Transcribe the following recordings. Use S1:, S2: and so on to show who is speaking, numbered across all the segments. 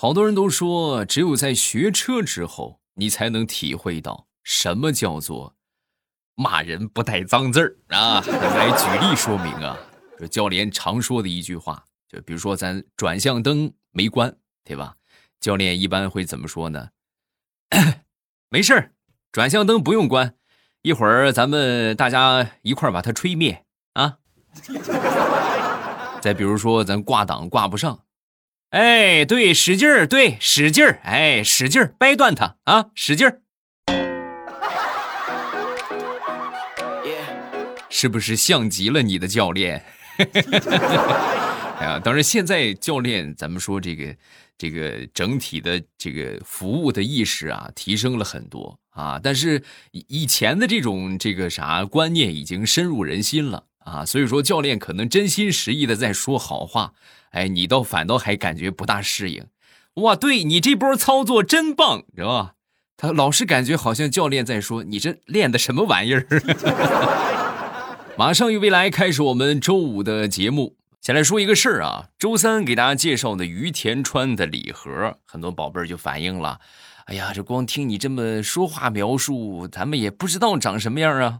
S1: 好多人都说，只有在学车之后，你才能体会到什么叫做骂人不带脏字儿啊。来举例说明啊，就教练常说的一句话，就比如说咱转向灯没关，对吧？教练一般会怎么说呢？没事儿，转向灯不用关，一会儿咱们大家一块儿把它吹灭啊。再比如说，咱挂档挂不上，哎，对，使劲儿，对，使劲儿，哎，使劲儿，掰断它啊，使劲儿，是不是像极了你的教练？哎 呀，当然，现在教练，咱们说这个。这个整体的这个服务的意识啊，提升了很多啊，但是以前的这种这个啥观念已经深入人心了啊，所以说教练可能真心实意的在说好话，哎，你倒反倒还感觉不大适应，哇，对你这波操作真棒，知道吧？他老是感觉好像教练在说你这练的什么玩意儿。马上与未来开始我们周五的节目。先来说一个事儿啊，周三给大家介绍的于田川的礼盒，很多宝贝儿就反映了，哎呀，这光听你这么说话描述，咱们也不知道长什么样啊。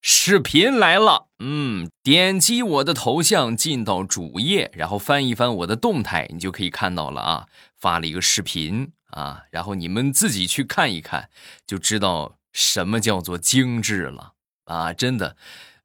S1: 视频来了，嗯，点击我的头像进到主页，然后翻一翻我的动态，你就可以看到了啊，发了一个视频啊，然后你们自己去看一看，就知道什么叫做精致了啊，真的。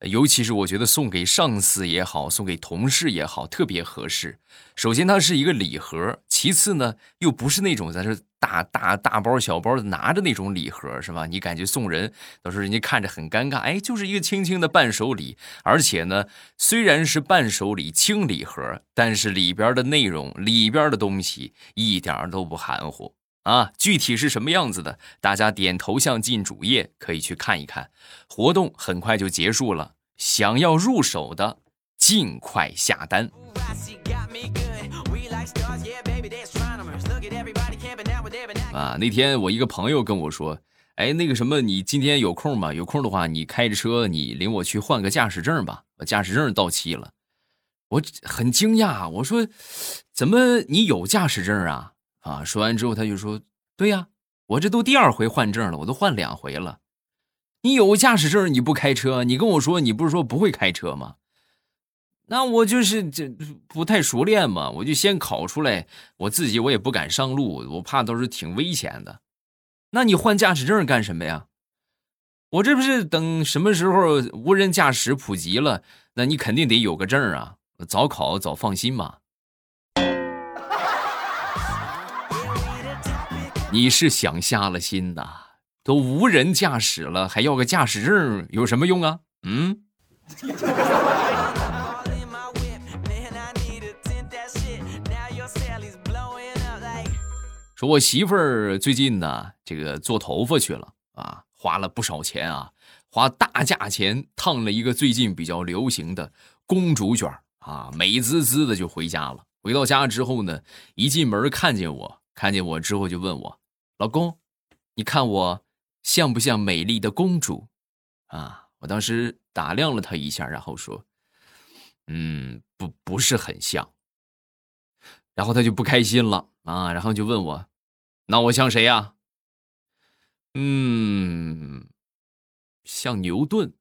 S1: 尤其是我觉得送给上司也好，送给同事也好，特别合适。首先，它是一个礼盒；其次呢，又不是那种咱是大大大包小包的拿着那种礼盒，是吧？你感觉送人到时候人家看着很尴尬。哎，就是一个轻轻的伴手礼，而且呢，虽然是伴手礼轻礼盒，但是里边的内容、里边的东西一点都不含糊。啊，具体是什么样子的？大家点头像进主页可以去看一看。活动很快就结束了，想要入手的尽快下单。啊，那天我一个朋友跟我说：“哎，那个什么，你今天有空吗？有空的话，你开着车，你领我去换个驾驶证吧。我驾驶证到期了。”我很惊讶，我说：“怎么你有驾驶证啊？”啊！说完之后，他就说：“对呀，我这都第二回换证了，我都换两回了。你有驾驶证，你不开车？你跟我说，你不是说不会开车吗？那我就是这不太熟练嘛，我就先考出来。我自己我也不敢上路，我怕都是挺危险的。那你换驾驶证干什么呀？我这不是等什么时候无人驾驶普及了，那你肯定得有个证啊，早考早放心嘛。”你是想瞎了心呐？都无人驾驶了，还要个驾驶证有什么用啊？嗯。说我媳妇儿最近呢，这个做头发去了啊，花了不少钱啊，花大价钱烫了一个最近比较流行的公主卷啊，美滋滋的就回家了。回到家之后呢，一进门看见我，看见我之后就问我。老公，你看我像不像美丽的公主？啊，我当时打量了他一下，然后说：“嗯，不，不是很像。”然后他就不开心了啊，然后就问我：“那我像谁呀？”嗯，像牛顿。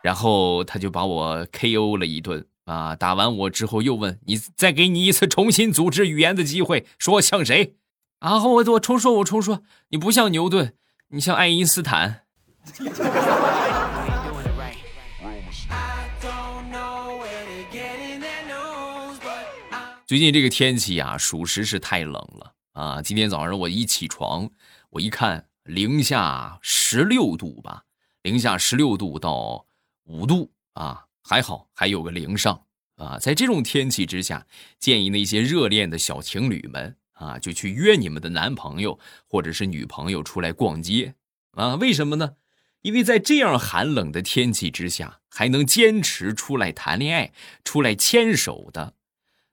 S1: 然后他就把我 KO 了一顿。啊！打完我之后又问你，再给你一次重新组织语言的机会，说像谁？然后我我重说，我重说，你不像牛顿，你像爱因斯坦。最近这个天气啊，属实是太冷了啊！今天早上我一起床，我一看零下十六度吧，零下十六度到五度啊。还好还有个零上啊，在这种天气之下，建议那些热恋的小情侣们啊，就去约你们的男朋友或者是女朋友出来逛街啊。为什么呢？因为在这样寒冷的天气之下，还能坚持出来谈恋爱、出来牵手的，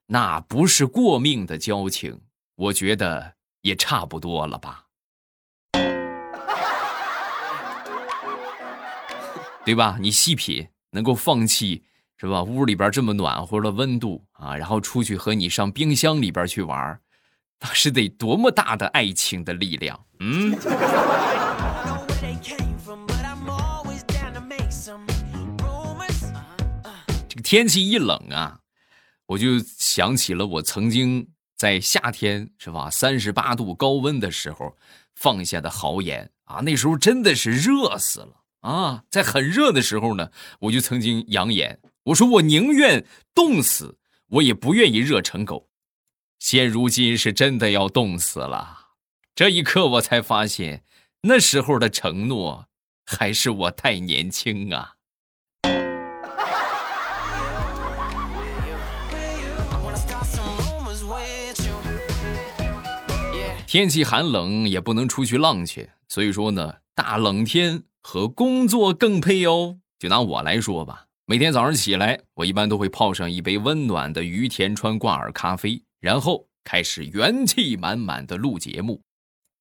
S1: 那不是过命的交情，我觉得也差不多了吧，对吧？你细品。能够放弃是吧？屋里边这么暖和的温度啊，然后出去和你上冰箱里边去玩，那是得多么大的爱情的力量？嗯。这个天气一冷啊，我就想起了我曾经在夏天是吧，三十八度高温的时候放下的豪言啊，那时候真的是热死了啊！在很热的时候呢，我就曾经扬言。我说我宁愿冻死，我也不愿意热成狗。现如今是真的要冻死了，这一刻我才发现，那时候的承诺还是我太年轻啊。天气寒冷也不能出去浪去，所以说呢，大冷天和工作更配哦。就拿我来说吧。每天早上起来，我一般都会泡上一杯温暖的于田川挂耳咖啡，然后开始元气满满的录节目。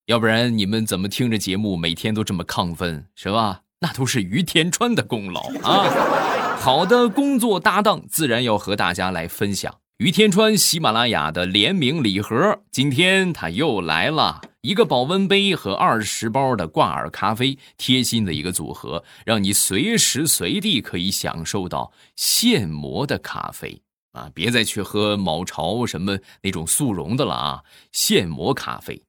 S1: 要不然你们怎么听着节目每天都这么亢奋，是吧？那都是于田川的功劳啊！好的工作搭档自然要和大家来分享。于田川喜马拉雅的联名礼盒，今天他又来了。一个保温杯和二十包的挂耳咖啡，贴心的一个组合，让你随时随地可以享受到现磨的咖啡啊！别再去喝某巢什么那种速溶的了啊！现磨咖啡，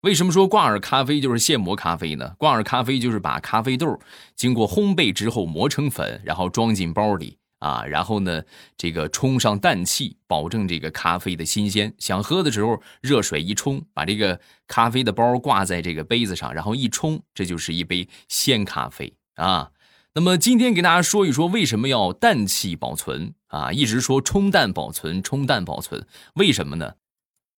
S1: 为什么说挂耳咖啡就是现磨咖啡呢？挂耳咖啡就是把咖啡豆经过烘焙之后磨成粉，然后装进包里。啊，然后呢，这个冲上氮气，保证这个咖啡的新鲜。想喝的时候，热水一冲，把这个咖啡的包挂在这个杯子上，然后一冲，这就是一杯鲜咖啡啊。那么今天给大家说一说，为什么要氮气保存啊？一直说冲淡保存，冲淡保存，为什么呢？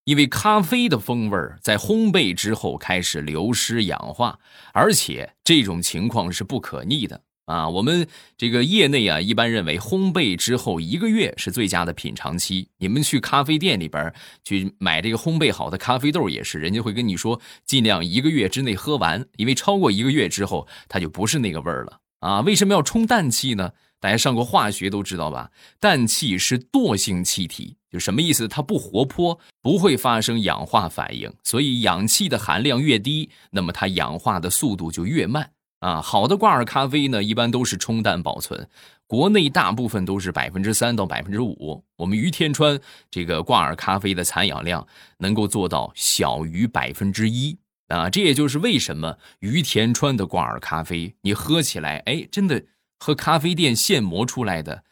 S1: 因为咖啡的风味在烘焙之后开始流失氧化，而且这种情况是不可逆的。啊，我们这个业内啊，一般认为烘焙之后一个月是最佳的品尝期。你们去咖啡店里边去买这个烘焙好的咖啡豆也是，人家会跟你说尽量一个月之内喝完，因为超过一个月之后它就不是那个味儿了啊。为什么要充氮气呢？大家上过化学都知道吧？氮气是惰性气体，就什么意思？它不活泼，不会发生氧化反应，所以氧气的含量越低，那么它氧化的速度就越慢。啊，好的挂耳咖啡呢，一般都是冲淡保存，国内大部分都是百分之三到百分之五。我们于田川这个挂耳咖啡的残氧量能够做到小于百分之一啊，这也就是为什么于田川的挂耳咖啡你喝起来，哎，真的和咖啡店现磨出来的，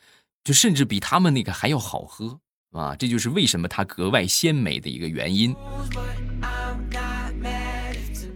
S1: 就甚至比他们那个还要好喝啊，这就是为什么它格外鲜美的一个原因。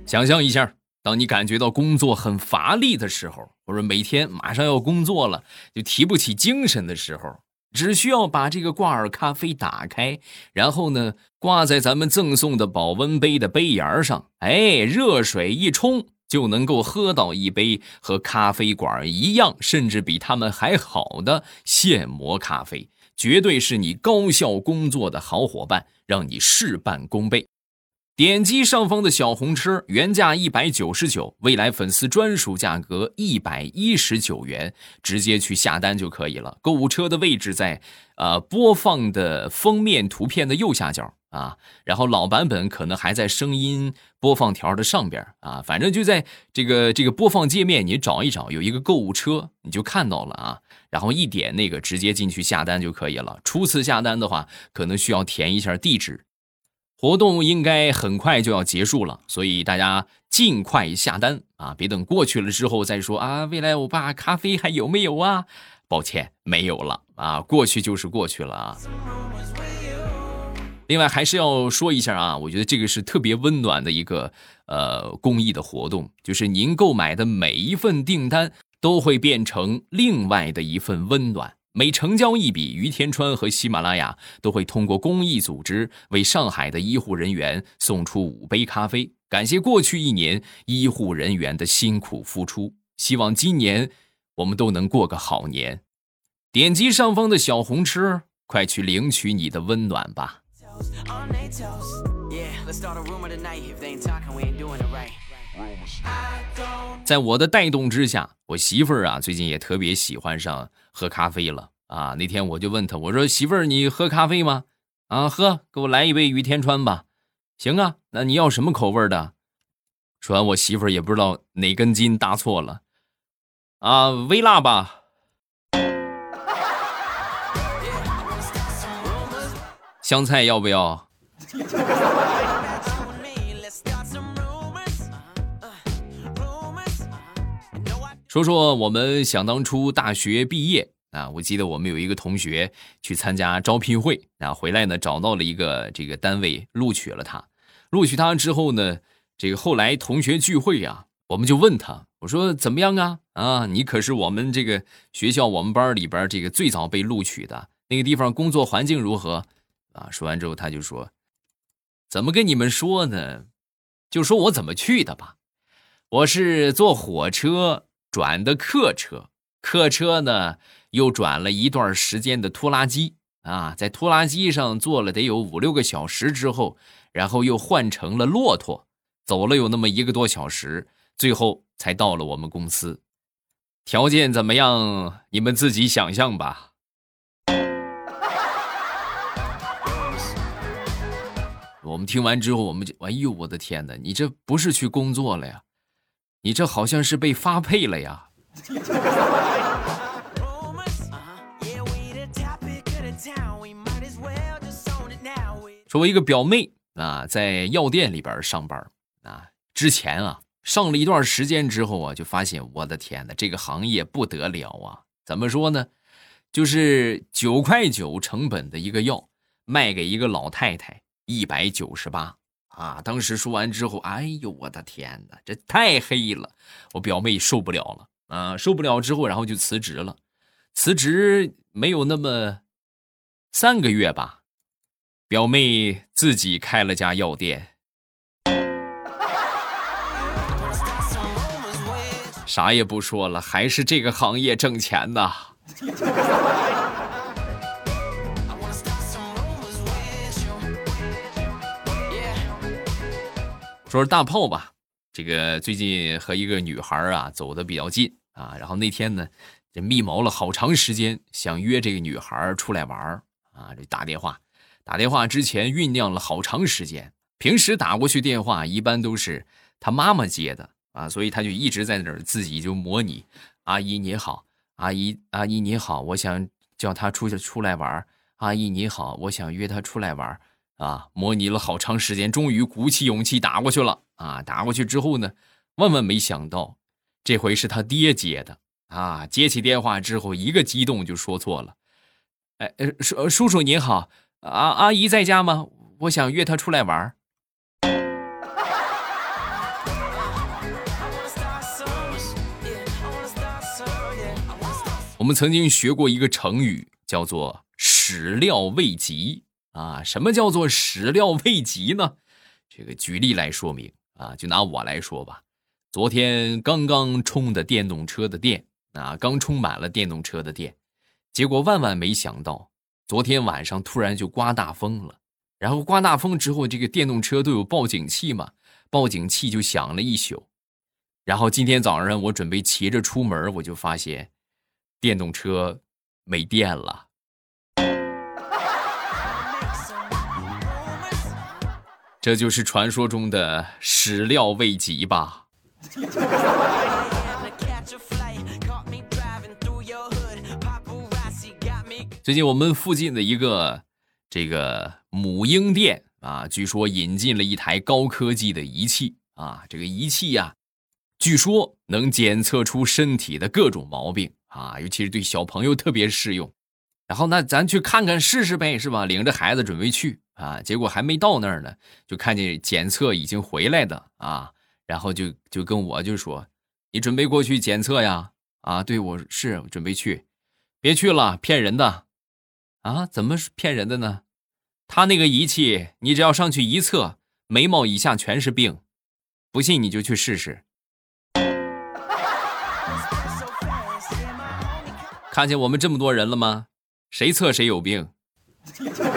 S1: 想象一下。当你感觉到工作很乏力的时候，或者每天马上要工作了就提不起精神的时候，只需要把这个挂耳咖啡打开，然后呢挂在咱们赠送的保温杯的杯沿上，哎，热水一冲就能够喝到一杯和咖啡馆一样，甚至比他们还好的现磨咖啡，绝对是你高效工作的好伙伴，让你事半功倍。点击上方的小红车，原价一百九十九，未来粉丝专属价格一百一十九元，直接去下单就可以了。购物车的位置在呃播放的封面图片的右下角啊，然后老版本可能还在声音播放条的上边啊，反正就在这个这个播放界面，你找一找，有一个购物车，你就看到了啊，然后一点那个直接进去下单就可以了。初次下单的话，可能需要填一下地址。活动应该很快就要结束了，所以大家尽快下单啊！别等过去了之后再说啊。未来欧巴咖啡还有没有啊？抱歉，没有了啊，过去就是过去了啊。另外还是要说一下啊，我觉得这个是特别温暖的一个呃公益的活动，就是您购买的每一份订单都会变成另外的一份温暖。每成交一笔，于天川和喜马拉雅都会通过公益组织为上海的医护人员送出五杯咖啡，感谢过去一年医护人员的辛苦付出。希望今年我们都能过个好年。点击上方的小红车，快去领取你的温暖吧。在我的带动之下，我媳妇儿啊最近也特别喜欢上喝咖啡了啊，那天我就问他，我说媳妇儿，你喝咖啡吗？啊，喝，给我来一杯于天川吧。行啊，那你要什么口味的？说完，我媳妇儿也不知道哪根筋搭错了，啊，微辣吧。香菜要不要？说说我们想当初大学毕业啊，我记得我们有一个同学去参加招聘会啊，回来呢找到了一个这个单位录取了他，录取他之后呢，这个后来同学聚会啊，我们就问他，我说怎么样啊？啊，你可是我们这个学校我们班里边这个最早被录取的那个地方，工作环境如何？啊，说完之后他就说，怎么跟你们说呢？就说我怎么去的吧，我是坐火车。转的客车，客车呢又转了一段时间的拖拉机啊，在拖拉机上坐了得有五六个小时之后，然后又换成了骆驼，走了有那么一个多小时，最后才到了我们公司。条件怎么样？你们自己想象吧。我们听完之后，我们就哎呦，我的天哪！你这不是去工作了呀？你这好像是被发配了呀！说，我一个表妹啊，在药店里边上班啊，之前啊，上了一段时间之后啊，就发现，我的天哪，这个行业不得了啊！怎么说呢？就是九块九成本的一个药，卖给一个老太太一百九十八。啊！当时说完之后，哎呦，我的天哪，这太黑了！我表妹受不了了啊，受不了之后，然后就辞职了。辞职没有那么三个月吧，表妹自己开了家药店，啥也不说了，还是这个行业挣钱呐。说是大炮吧，这个最近和一个女孩啊走的比较近啊，然后那天呢，这密谋了好长时间，想约这个女孩出来玩啊，这打电话，打电话之前酝酿了好长时间。平时打过去电话一般都是他妈妈接的啊，所以他就一直在那儿自己就模拟：“阿姨你好，阿姨阿姨你好，我想叫她出去出来玩。阿姨你好，我想约她出来玩。”啊，模拟了好长时间，终于鼓起勇气打过去了。啊，打过去之后呢，万万没想到，这回是他爹接的。啊，接起电话之后，一个激动就说错了。哎，叔叔叔您好，阿阿姨在家吗？我想约她出来玩。我们曾经学过一个成语，叫做始料未及。啊，什么叫做始料未及呢？这个举例来说明啊，就拿我来说吧，昨天刚刚充的电动车的电啊，刚充满了电动车的电，结果万万没想到，昨天晚上突然就刮大风了，然后刮大风之后，这个电动车都有报警器嘛，报警器就响了一宿，然后今天早上我准备骑着出门，我就发现电动车没电了。这就是传说中的始料未及吧。最近我们附近的一个这个母婴店啊，据说引进了一台高科技的仪器啊，这个仪器呀，据说能检测出身体的各种毛病啊，尤其是对小朋友特别适用。然后那咱去看看试试呗，是吧？领着孩子准备去。啊！结果还没到那儿呢，就看见检测已经回来的啊，然后就就跟我就说：“你准备过去检测呀？”啊，对，我是准备去，别去了，骗人的！啊，怎么是骗人的呢？他那个仪器，你只要上去一测，眉毛以下全是病，不信你就去试试。看见我们这么多人了吗？谁测谁有病。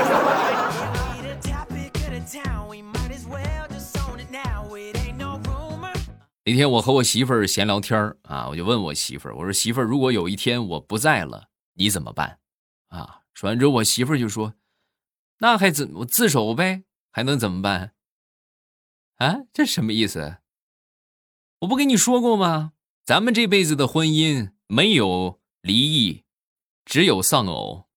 S1: 那天我和我媳妇儿闲聊天啊，我就问我媳妇儿，我说媳妇儿，如果有一天我不在了，你怎么办？啊说完之后，我媳妇就说：“那还怎么自首呗？还能怎么办？啊，这什么意思？我不跟你说过吗？咱们这辈子的婚姻没有离异，只有丧偶。”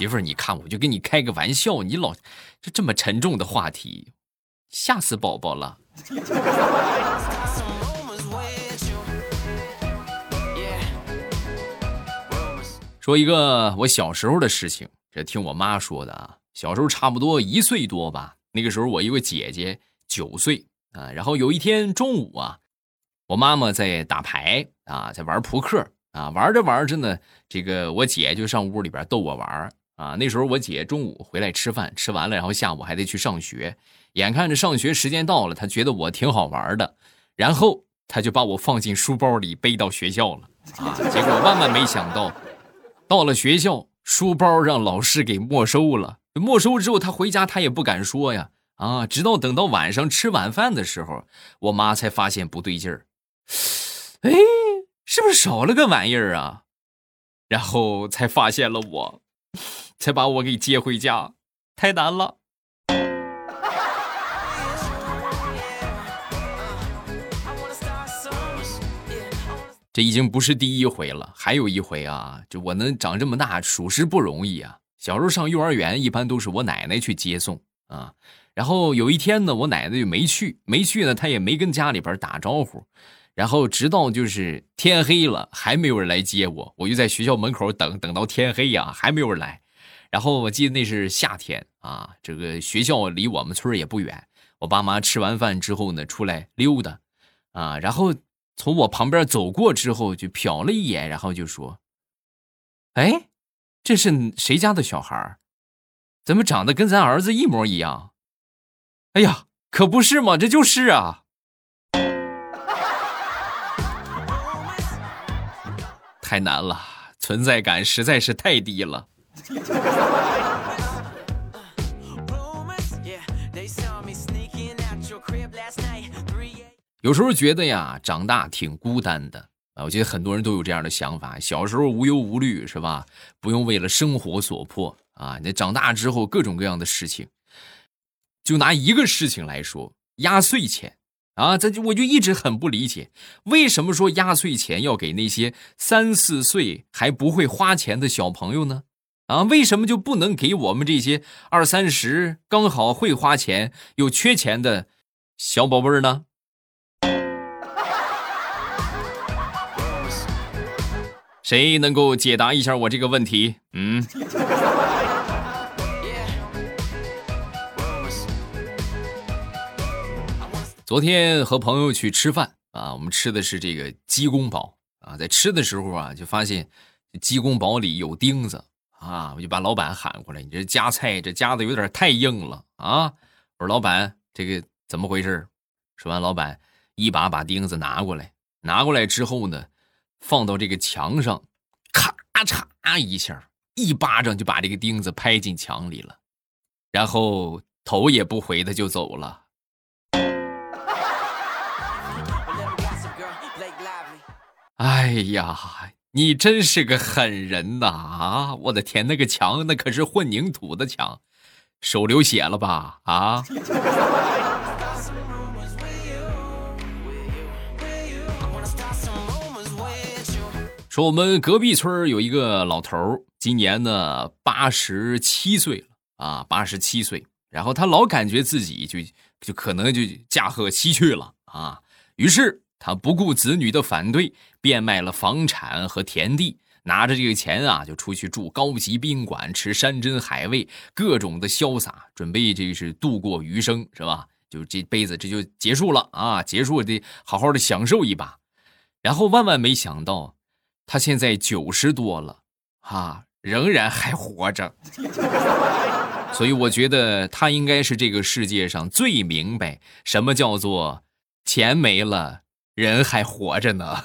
S1: 媳妇儿，你看，我就跟你开个玩笑，你老就这么沉重的话题，吓死宝宝了。说一个我小时候的事情，这听我妈说的啊。小时候差不多一岁多吧，那个时候我一个姐姐九岁啊。然后有一天中午啊，我妈妈在打牌啊，在玩扑克啊，玩着玩着呢，这个我姐就上屋里边逗我玩。啊，那时候我姐中午回来吃饭，吃完了，然后下午还得去上学。眼看着上学时间到了，她觉得我挺好玩的，然后她就把我放进书包里背到学校了。啊，结果万万没想到，到了学校，书包让老师给没收了。没收之后，她回家她也不敢说呀。啊，直到等到晚上吃晚饭的时候，我妈才发现不对劲儿。哎，是不是少了个玩意儿啊？然后才发现了我。才把我给接回家，太难了。这已经不是第一回了，还有一回啊！就我能长这么大，属实不容易啊。小时候上幼儿园，一般都是我奶奶去接送啊。然后有一天呢，我奶奶就没去，没去呢，她也没跟家里边打招呼。然后直到就是天黑了，还没有人来接我，我就在学校门口等，等到天黑呀，还没有人来。然后我记得那是夏天啊，这个学校离我们村也不远。我爸妈吃完饭之后呢，出来溜达，啊，然后从我旁边走过之后，就瞟了一眼，然后就说：“哎，这是谁家的小孩怎么长得跟咱儿子一模一样？”哎呀，可不是嘛，这就是啊！太难了，存在感实在是太低了。有时候觉得呀，长大挺孤单的啊。我觉得很多人都有这样的想法：小时候无忧无虑，是吧？不用为了生活所迫啊。那长大之后，各种各样的事情。就拿一个事情来说，压岁钱啊，这就我就一直很不理解，为什么说压岁钱要给那些三四岁还不会花钱的小朋友呢？啊，为什么就不能给我们这些二三十刚好会花钱又缺钱的小宝贝儿呢？谁能够解答一下我这个问题？嗯。昨天和朋友去吃饭啊，我们吃的是这个鸡公煲啊，在吃的时候啊，就发现鸡公煲里有钉子。啊！我就把老板喊过来，你这夹菜这夹的有点太硬了啊！我说老板，这个怎么回事？说完，老板一把把钉子拿过来，拿过来之后呢，放到这个墙上，咔嚓一下，一巴掌就把这个钉子拍进墙里了，然后头也不回的就走了。哎呀！你真是个狠人呐！啊，我的天，那个墙那可是混凝土的墙，手流血了吧？啊！说我们隔壁村有一个老头今年呢八十七岁了啊，八十七岁，然后他老感觉自己就就可能就驾鹤西去了啊，于是。他不顾子女的反对，变卖了房产和田地，拿着这个钱啊，就出去住高级宾馆，吃山珍海味，各种的潇洒，准备这是度过余生，是吧？就这辈子这就结束了啊，结束得好好的享受一把。然后万万没想到，他现在九十多了，啊，仍然还活着。所以我觉得他应该是这个世界上最明白什么叫做钱没了。人还活着呢。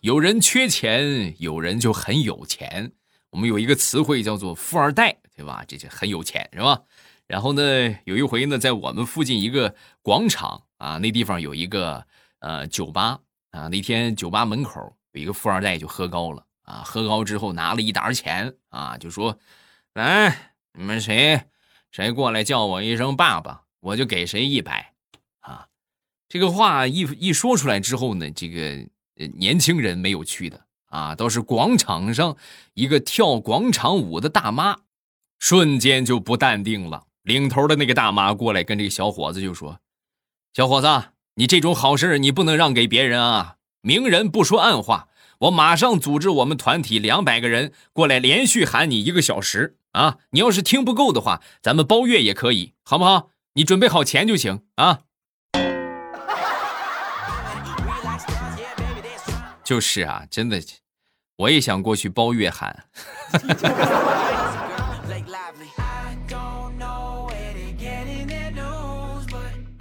S1: 有人缺钱，有人就很有钱。我们有一个词汇叫做“富二代”，对吧？这就很有钱，是吧？然后呢，有一回呢，在我们附近一个广场啊，那地方有一个呃酒吧啊。那天酒吧门口有一个富二代就喝高了啊，喝高之后拿了一沓钱啊，就说：“来，你们谁谁过来叫我一声爸爸，我就给谁一百。”啊，这个话一一说出来之后呢，这个年轻人没有去的啊，倒是广场上一个跳广场舞的大妈，瞬间就不淡定了。领头的那个大妈过来跟这个小伙子就说：“小伙子，你这种好事你不能让给别人啊！明人不说暗话，我马上组织我们团体两百个人过来，连续喊你一个小时啊！你要是听不够的话，咱们包月也可以，好不好？你准备好钱就行啊！”就是啊，真的，我也想过去包月喊。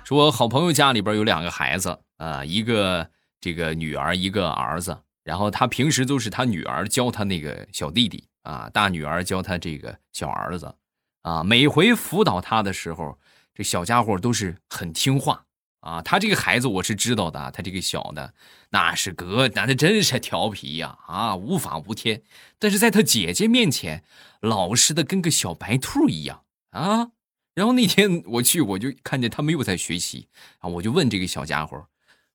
S1: 说，好朋友家里边有两个孩子啊，一个这个女儿，一个儿子。然后他平时都是他女儿教他那个小弟弟啊，大女儿教他这个小儿子啊。每回辅导他的时候，这小家伙都是很听话啊。他这个孩子我是知道的，他这个小的那是哥，那他真是调皮呀啊，无法无天。但是在他姐姐面前，老实的跟个小白兔一样啊。然后那天我去，我就看见他们又在学习啊，我就问这个小家伙，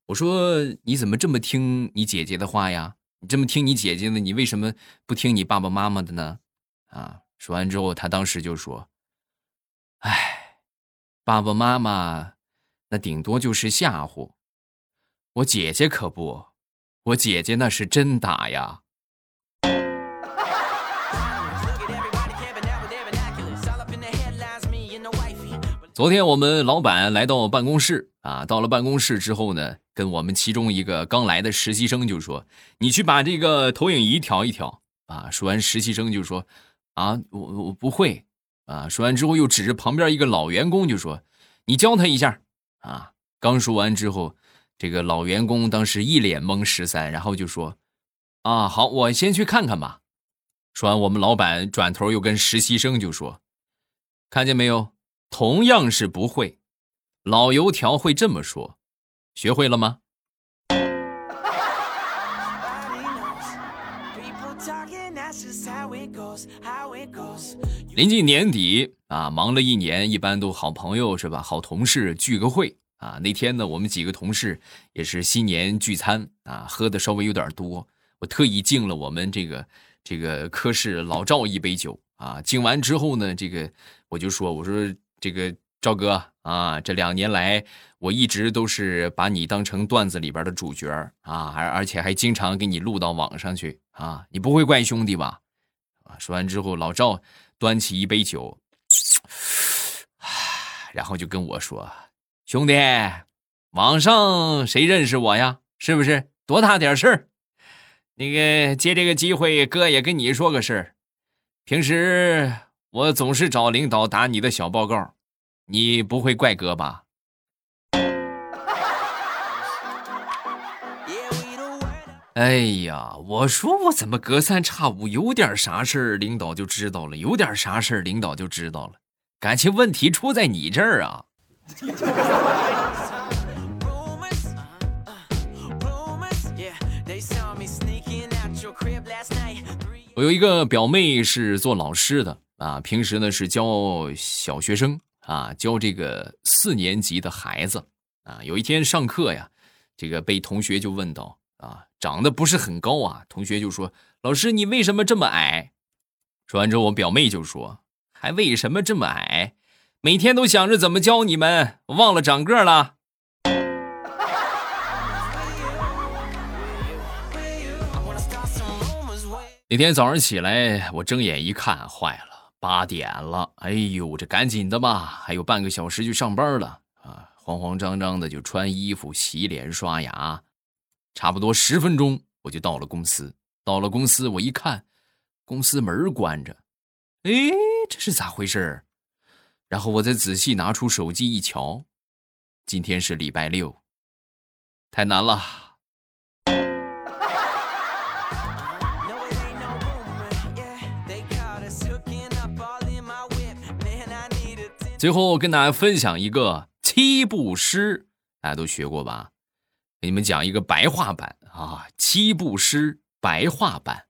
S1: 我说你怎么这么听你姐姐的话呀？你这么听你姐姐的，你为什么不听你爸爸妈妈的呢？啊，说完之后，他当时就说：“哎，爸爸妈妈那顶多就是吓唬，我姐姐可不，我姐姐那是真打呀。”昨天我们老板来到办公室啊，到了办公室之后呢，跟我们其中一个刚来的实习生就说：“你去把这个投影仪调一调啊。”说完，实习生就说：“啊，我我不会啊。”说完之后，又指着旁边一个老员工就说：“你教他一下啊。”刚说完之后，这个老员工当时一脸懵十三，然后就说：“啊，好，我先去看看吧。”说完，我们老板转头又跟实习生就说：“看见没有？”同样是不会，老油条会这么说，学会了吗？临近年底啊，忙了一年，一般都好朋友是吧？好同事聚个会啊。那天呢，我们几个同事也是新年聚餐啊，喝的稍微有点多，我特意敬了我们这个这个科室老赵一杯酒啊。敬完之后呢，这个我就说，我说。这个赵哥啊，这两年来我一直都是把你当成段子里边的主角啊，而而且还经常给你录到网上去啊，你不会怪兄弟吧？啊，说完之后，老赵端起一杯酒，然后就跟我说：“兄弟，网上谁认识我呀？是不是多大点事儿？那个借这个机会，哥也跟你说个事儿，平时我总是找领导打你的小报告。”你不会怪哥吧？哎呀，我说我怎么隔三差五有点啥事儿，领导就知道了；有点啥事儿，领导就知道了。感情问题出在你这儿啊！我有一个表妹是做老师的啊，平时呢是教小学生。啊，教这个四年级的孩子啊，有一天上课呀，这个被同学就问到啊，长得不是很高啊，同学就说：“老师，你为什么这么矮？”说完之后，我表妹就说：“还为什么这么矮？每天都想着怎么教你们，忘了长个了。”那天早上起来，我睁眼一看，坏了。八点了，哎呦，这赶紧的吧，还有半个小时就上班了啊！慌慌张张的就穿衣服、洗脸、刷牙，差不多十分钟我就到了公司。到了公司，我一看，公司门关着，哎，这是咋回事？然后我再仔细拿出手机一瞧，今天是礼拜六，太难了。最后跟大家分享一个七步诗，大家都学过吧？给你们讲一个白话版啊，七步诗白话版：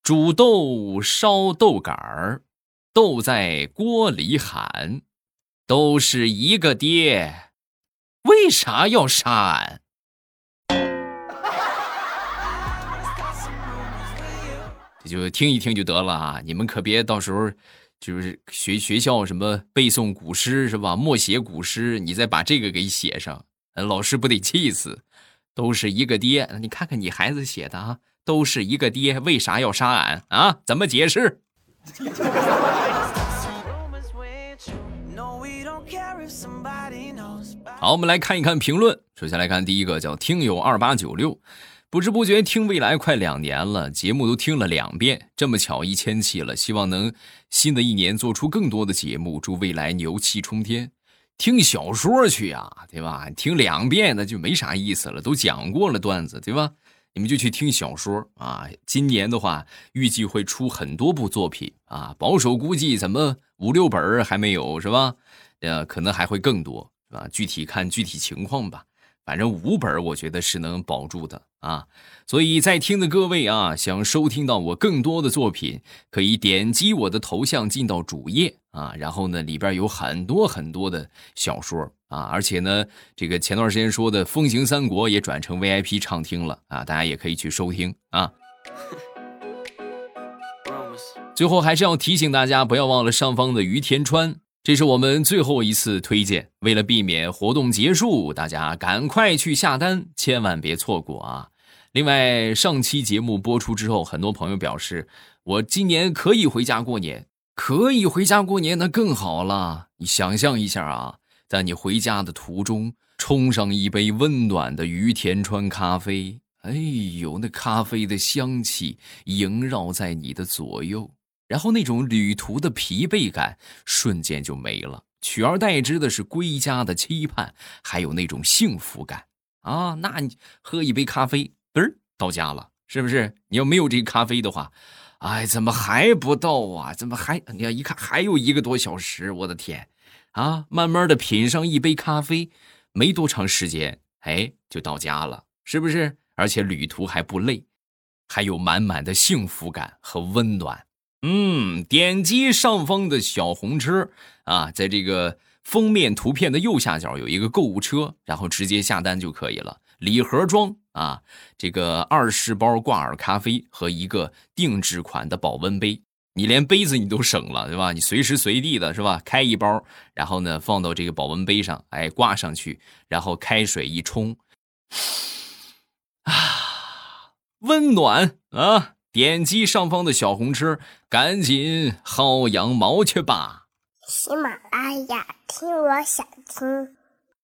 S1: 煮豆烧豆杆儿，豆在锅里喊，都是一个爹，为啥要杀俺？这就听一听就得了啊！你们可别到时候就是学学校什么背诵古诗是吧？默写古诗，你再把这个给写上，老师不得气死？都是一个爹，你看看你孩子写的啊，都是一个爹，为啥要杀俺啊？怎么解释？好，我们来看一看评论。首先来看第一个，叫听友二八九六。不知不觉听未来快两年了，节目都听了两遍，这么巧一千期了，希望能新的一年做出更多的节目，祝未来牛气冲天。听小说去呀，对吧？听两遍那就没啥意思了，都讲过了段子，对吧？你们就去听小说啊。今年的话，预计会出很多部作品啊，保守估计怎么五六本还没有是吧？呃，可能还会更多，是吧？具体看具体情况吧。反正五本我觉得是能保住的啊，所以在听的各位啊，想收听到我更多的作品，可以点击我的头像进到主页啊，然后呢里边有很多很多的小说啊，而且呢这个前段时间说的《风行三国》也转成 VIP 畅听了啊，大家也可以去收听啊。最后还是要提醒大家，不要忘了上方的于田川。这是我们最后一次推荐，为了避免活动结束，大家赶快去下单，千万别错过啊！另外，上期节目播出之后，很多朋友表示，我今年可以回家过年，可以回家过年，那更好了。你想象一下啊，在你回家的途中，冲上一杯温暖的于田川咖啡，哎呦，那咖啡的香气萦绕在你的左右。然后那种旅途的疲惫感瞬间就没了，取而代之的是归家的期盼，还有那种幸福感啊！那你喝一杯咖啡，嘚儿到家了，是不是？你要没有这咖啡的话，哎，怎么还不到啊？怎么还？你要一看还有一个多小时，我的天！啊，慢慢的品上一杯咖啡，没多长时间，哎，就到家了，是不是？而且旅途还不累，还有满满的幸福感和温暖。嗯，点击上方的小红车啊，在这个封面图片的右下角有一个购物车，然后直接下单就可以了。礼盒装啊，这个二十包挂耳咖啡和一个定制款的保温杯，你连杯子你都省了，对吧？你随时随地的是吧？开一包，然后呢放到这个保温杯上，哎，挂上去，然后开水一冲，啊，温暖啊！点击上方的小红车，赶紧薅羊毛去吧！
S2: 喜马拉雅听，我想听。